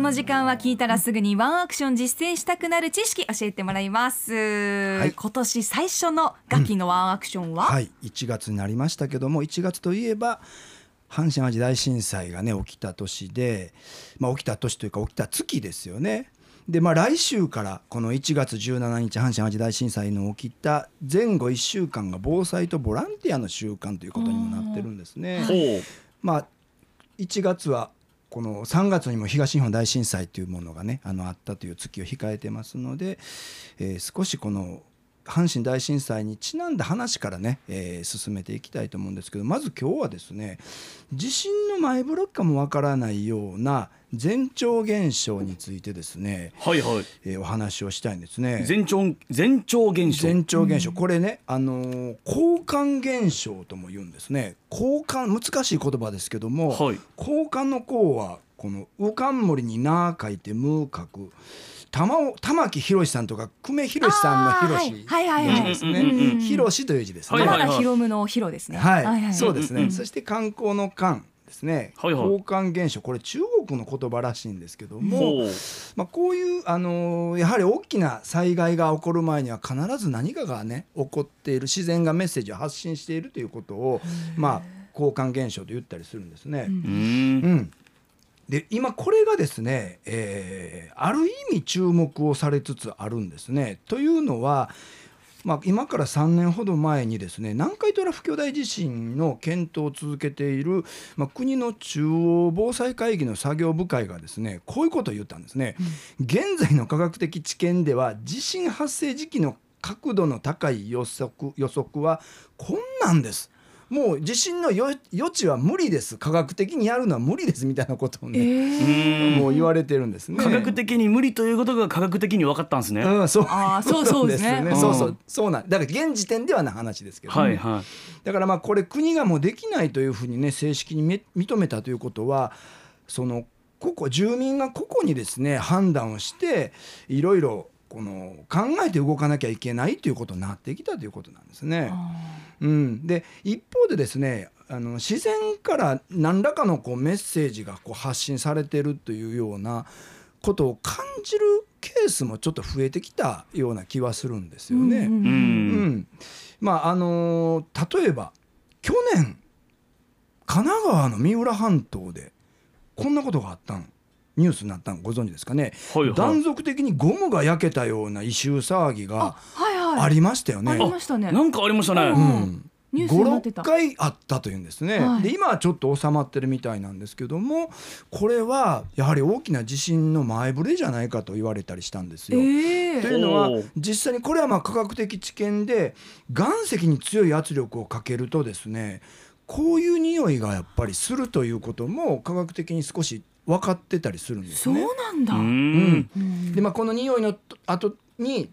この時間は聞いたらすぐにワンアクション実践したくなる知識教えてもらいます、い。今年最初のガキのワンアクションは、はい。1月になりましたけども1月といえば阪神・淡路大震災がね起きた年で、まあ、起きた年というか起きた月ですよね。でまあ、来週からこの1月17日阪神・淡路大震災の起きた前後1週間が防災とボランティアの週間ということにもなってるんですね。まあ、1月はこの3月にも東日本大震災というものがねあのあったという月を控えてますので、えー少しこの阪神大震災にちなんだ話からね、えー進めていきたいと思うんですけどまず今日はですね地震の前ブロックかもわからないような前兆現象についてですね、はいはい。えーお話をしたいんですね。前兆前兆現象？前兆現象、これね、あのー交換現象とも言うんですね。交換難しい言葉ですけども、はい。交換の交はこのうかんもりにな書いてむ書く玉を玉木宏さんとか久米宏さんの宏はい。はいはいはい。ですね。宏という字ですね。はい原田博夢の博ですね。はい、そうですね、そして観光の観ですね、はいはい。交換現象。これ中国の言葉らしいんですけども、まあ、こういう、あのーやはり大きな災害が起こる前には必ず何かがね起こっている自然がメッセージを発信しているということを、まあ、交換現象と言ったりするんですね。うんで今これがですね、えーある意味注目をされつつあるんですね。というのは、まあ、今から3年ほど前にですね南海トラフ巨大地震の検討を続けている、まあ、国の中央防災会議の作業部会がですねこういうことを言ったんですね。現在の科学的知見では地震発生時期の角度の高い予測予測は困難です。もう地震の余余地は無理です。科学的にやるのは無理ですみたいなことをえね、ー。もう言われてるんですね。科学的に無理ということが科学的に分かったんですね。うん、そう。あーそうそうですね。ことそうそう。そうなん。だから現時点ではな話ですけど、はいはい。だからまあこれ国がもうできないというふうにね正式にめ認めたということはその個々住民が個々にですね判断をしていろいろこの考えて動かなきゃいけないということになってきたということなんですね。うん、で一方でですねあの自然から何らかのこうメッセージがこう発信されてるというようなことを感じるケースもちょっと増えてきたような気はするんですよね。うんうんううん。ん、まああのー例えば去年神奈川の三浦半島でこんなことがあったんニュースになったのご存知ですかね、はいはい。断続的にゴムが焼けたような異臭騒ぎあがはいはい。ありましたよね。ありましたね。なんかありましたね。ううん。ん。ニュースになってた。56回あったというんですね、はい。で今はちょっと収まってるみたいなんですけどもこれはやはり大きな地震の前触れじゃないかと言われたりしたんですえよ。えというのは実際にこれはまあ科学的知見で岩石に強い圧力をかけるとですねこういう匂いがやっぱりするということも科学的に少し分かってたりするんですそうね。なんだ。ううんん。うんでまあこの匂いの後に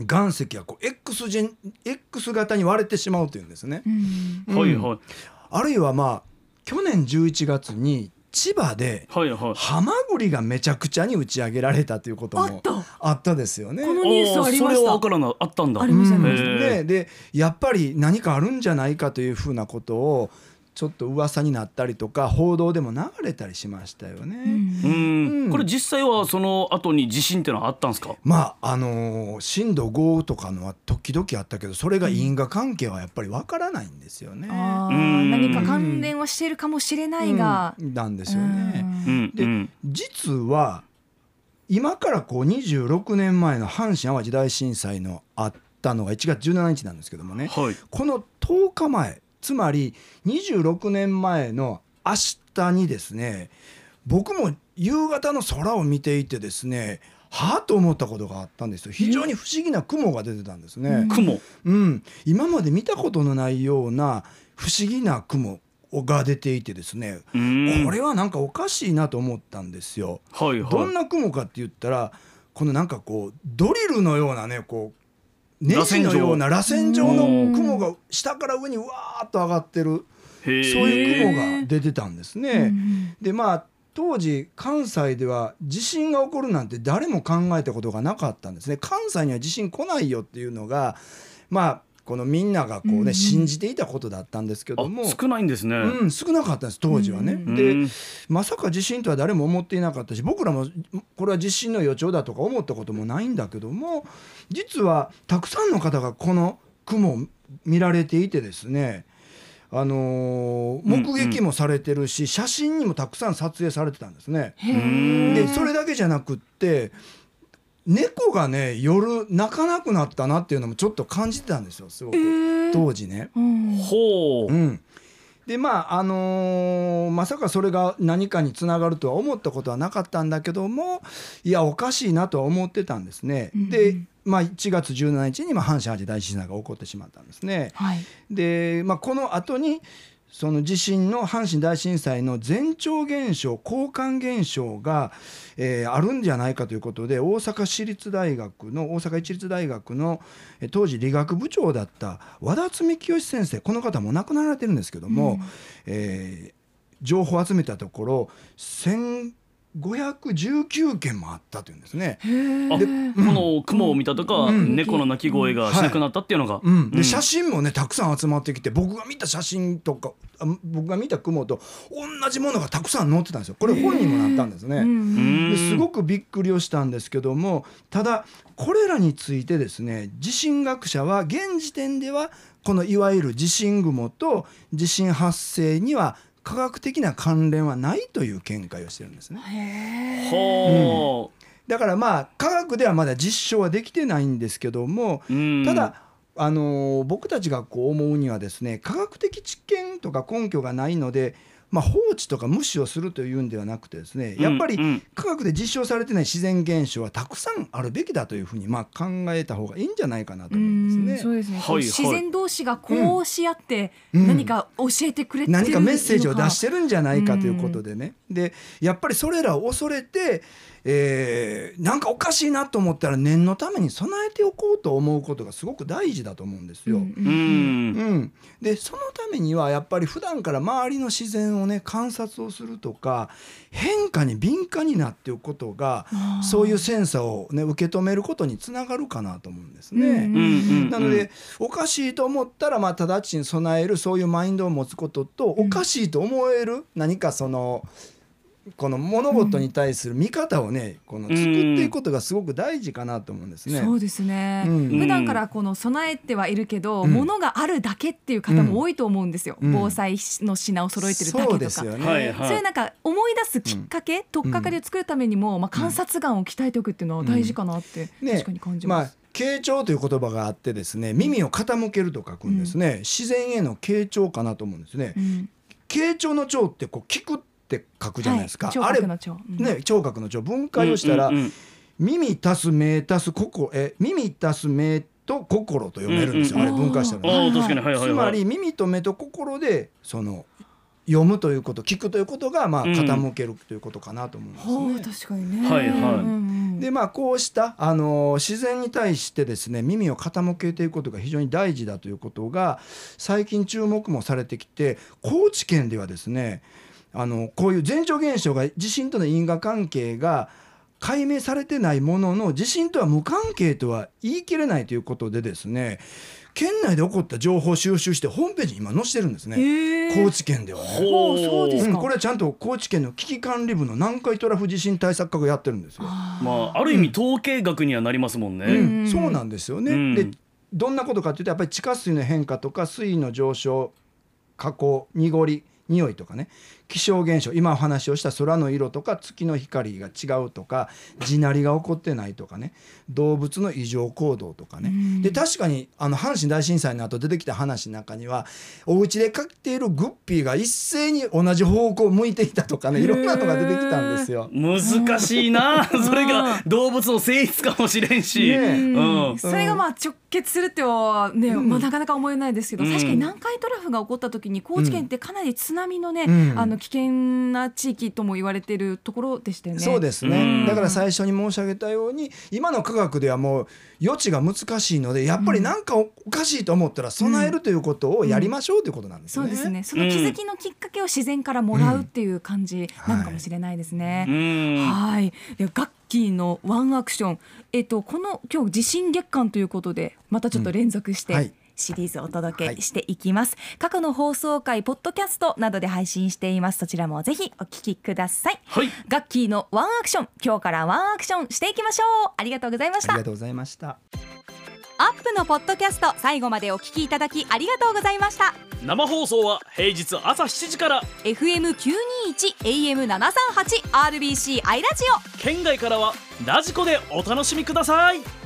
岩石がこう X ジェン X 型に割れてしまうというんですね。うんはいはいあるいはまあ去年11月に千葉ではいはい。ハマグリがめちゃくちゃに打ち上げられたということもあったあったですよね。このニュースありましたそれは分からなあったんだ。ありましたうんありましたへーででやっぱり何かあるんじゃないかというふうなことをちょっと噂になったりとか報道でも流れたりしましたよね。ううんん。これ実際はその後に地震ってのはあったんですか？まああのー震度5とかのは時々あったけどそれが因果関係はやっぱりわからないんですよね。うん何か関連はしているかもしれないが、うんなんですよね。うんうんでうん。実は今からこう26年前の阪神・淡路大震災のあったのが1月17日なんですけどもねはい。この10日前つまり26年前の明日にですね僕も夕方の空を見ていてですねはあと思ったことがあったんですよ非常に不思議な雲が出てたんですね。雲。うん、今まで見たことのないような不思議な雲が出ていてですね、うん。これはなんかおかしいなと思ったんですよ。はいはい。どんな雲かって言ったらこのなんかこうドリルのようなねこうネジのような螺旋状。の雲が下から上にわーっと上がってる。そういう雲が出てたんですうね。ん。でまあ当時関西では地震が起こるなんて誰も考えたことがなかったんですね。関西には地震来ないよっていうのがまあこのみんながこうね、信じていたことだったんですけどもあ少ないんですね。うん、少なかったんです当時はね。うんでうんまさか地震とは誰も思っていなかったし僕らもこれは地震の予兆だとか思ったこともないんだけども実はたくさんの方がこの雲を見られていてですねあのーうん目撃もされてるし、写真にもたくさん撮影されてたんですね。でそれだけじゃなくって猫がね夜泣かなくなったなっていうのもちょっと感じてたんですよすごく、ー当時ね。うんほう。うん、でまああのーまさかそれが何かにつながるとは思ったことはなかったんだけどもいやおかしいなとは思ってたんですね。うんで、まあ、1月17日にまあ阪神・淡路大震災が起こってしまったんですね。はいで、まあ、この後にその地震の阪神大震災の前兆現象交換現象が、えーあるんじゃないかということで大阪市立大学の大阪市立大学のえー当時理学部長だった和田摘清先生この方も亡くなられてるんですけども、えー情報を集めたところ1519件もあったというんですね。へえあこの雲を見たとか、うん。猫の鳴き声がしなくなったっていうのが、うん、でうん。写真もねたくさん集まってきて僕が見た写真とかあ僕が見た雲と同じものがたくさん載ってたんですよ。これ本にもなったんですね。ですごくびっくりをしたんですけどもただこれらについてですね地震学者は現時点ではこのいわゆる地震雲と地震発生には科学的な関連はないという見解をしてるんですね。へえほだからまあ科学ではまだ実証はできてないんですけどもう、うん。ただあのー僕たちがこう思うにはですね科学的知見とか根拠がないので、まあ、放置とか無視をするというんではなくてですねやっぱりうんうん。科学で実証されてない自然現象はたくさんあるべきだというふうにまあ考えた方がいいんじゃないかなと思うんですね。そうですね、自然同士がこうし合ってうん。何か教えてくれてる何かメッセージを出してるるんじゃないかということでね、でやっぱりそれらを恐れて、えーなんかおかしいなと思ったら念のために備えておこうと思うことがすごく大事だと思うんですよ。うんうん、でそのためにはやっぱり普段から周りの自然をね観察をするとか変化に敏感になっておくことがそういうセンサーを、ね、受け止めることにつながるかなと思うんですね。うん。うんうんなので、おかしいと思ったら、まあ、直ちに備えるそう。いうマインドを持つことと、おかしいと思える何かそのこの物事に対する見方をねこの作っていくことがすごく大事かなと思うんですね。そうですね、うん。普段からこの備えてはいるけど、うん。物があるだけっていう方も多いと思うんですよ、うん。防災の品を揃えてるだけとか。そうですよね。はいはい。そういうなんか思い出すきっかけ、取っかかりを作るためにも、まあ、観察眼を鍛えておくっていうのは大事かなって、ね。確かに感じます。まあ傾聴という言葉があってですね耳を傾けると書くんですね、自然への傾聴かなと思うんですね、うん。傾聴の聴ってこう聞くって書くじゃないですか、はい、聴あれ覚の聴。うん。ね聴覚の聴。分解をしたら、うんうんうん耳足す目足す心え耳足す目と心と読めるんですよ、うんあれ分解したら、ああ確かに。はいはいはい。つまり耳と目と心でその読むということ聞くということがまあうん傾けるということかなと思うんですね。確かにね。はいはいうんうんでまあこうしたあの自然に対してですね耳を傾けていくことが非常に大事だということが最近注目もされてきて高知県ではですねあのこういう前兆現象が地震との因果関係が解明されてないものの地震とは無関係とは言い切れないということでですね県内で起こった情報を収集してホームページに今載せてるんですね高知県ではね。ほうそうですか。うん、これはちゃんと高知県の危機管理部の南海トラフ地震対策課がやってるんですよ。まあある意味統計学にはなりますもんね。うん、そうなんですよね。うんでどんなことかというとやっぱり地下水の変化とか水位の上昇下降濁り匂いとかね気象現象今お話をした空の色とか月の光が違うとか地鳴りが起こってないとかね動物の異常行動とかね、うん。で確かにあの阪神大震災の後出てきた話の中にはお家で飼っているグッピーが一斉に同じ方向を向いていたとかねいろんなのが出てきたんですよ。難しいな。それが動物の性質かもしれんし、ねうんうん。それがまあ直結するってはね、うん。まあ、なかなか思えないですけど、うん。確かに南海トラフが起こった時に高知県ってかなり津波のね、うん。あの危険な地域とも言われているところでしたよね。そうですうんねだから最初に申し上げたように今の科学ではもう余地が難しいのでやっぱりなんかおかしいと思ったら備えるということをやりましょうということなんですね。そうですね。その気づきのきっかけを自然からもらうっていう感じなのかもしれないですね。うんはい。で、ガッキーのワンアクション、えっとこの今日地震月間ということでまたちょっと連続して、うんはいシリーズお届けしていきます、過去の放送回ポッドキャストなどで配信しています。そちらもぜひお聞きください。はい。ガッキーのワンアクション。今日からワンアクションしていきましょう。ありがとうございました。ありがとうございました。アップのポッドキャスト最後までお聞きいただきありがとうございました。生放送は平日朝7時から。FM921 AM738 RBC アイラジオ。県外からはラジコでお楽しみください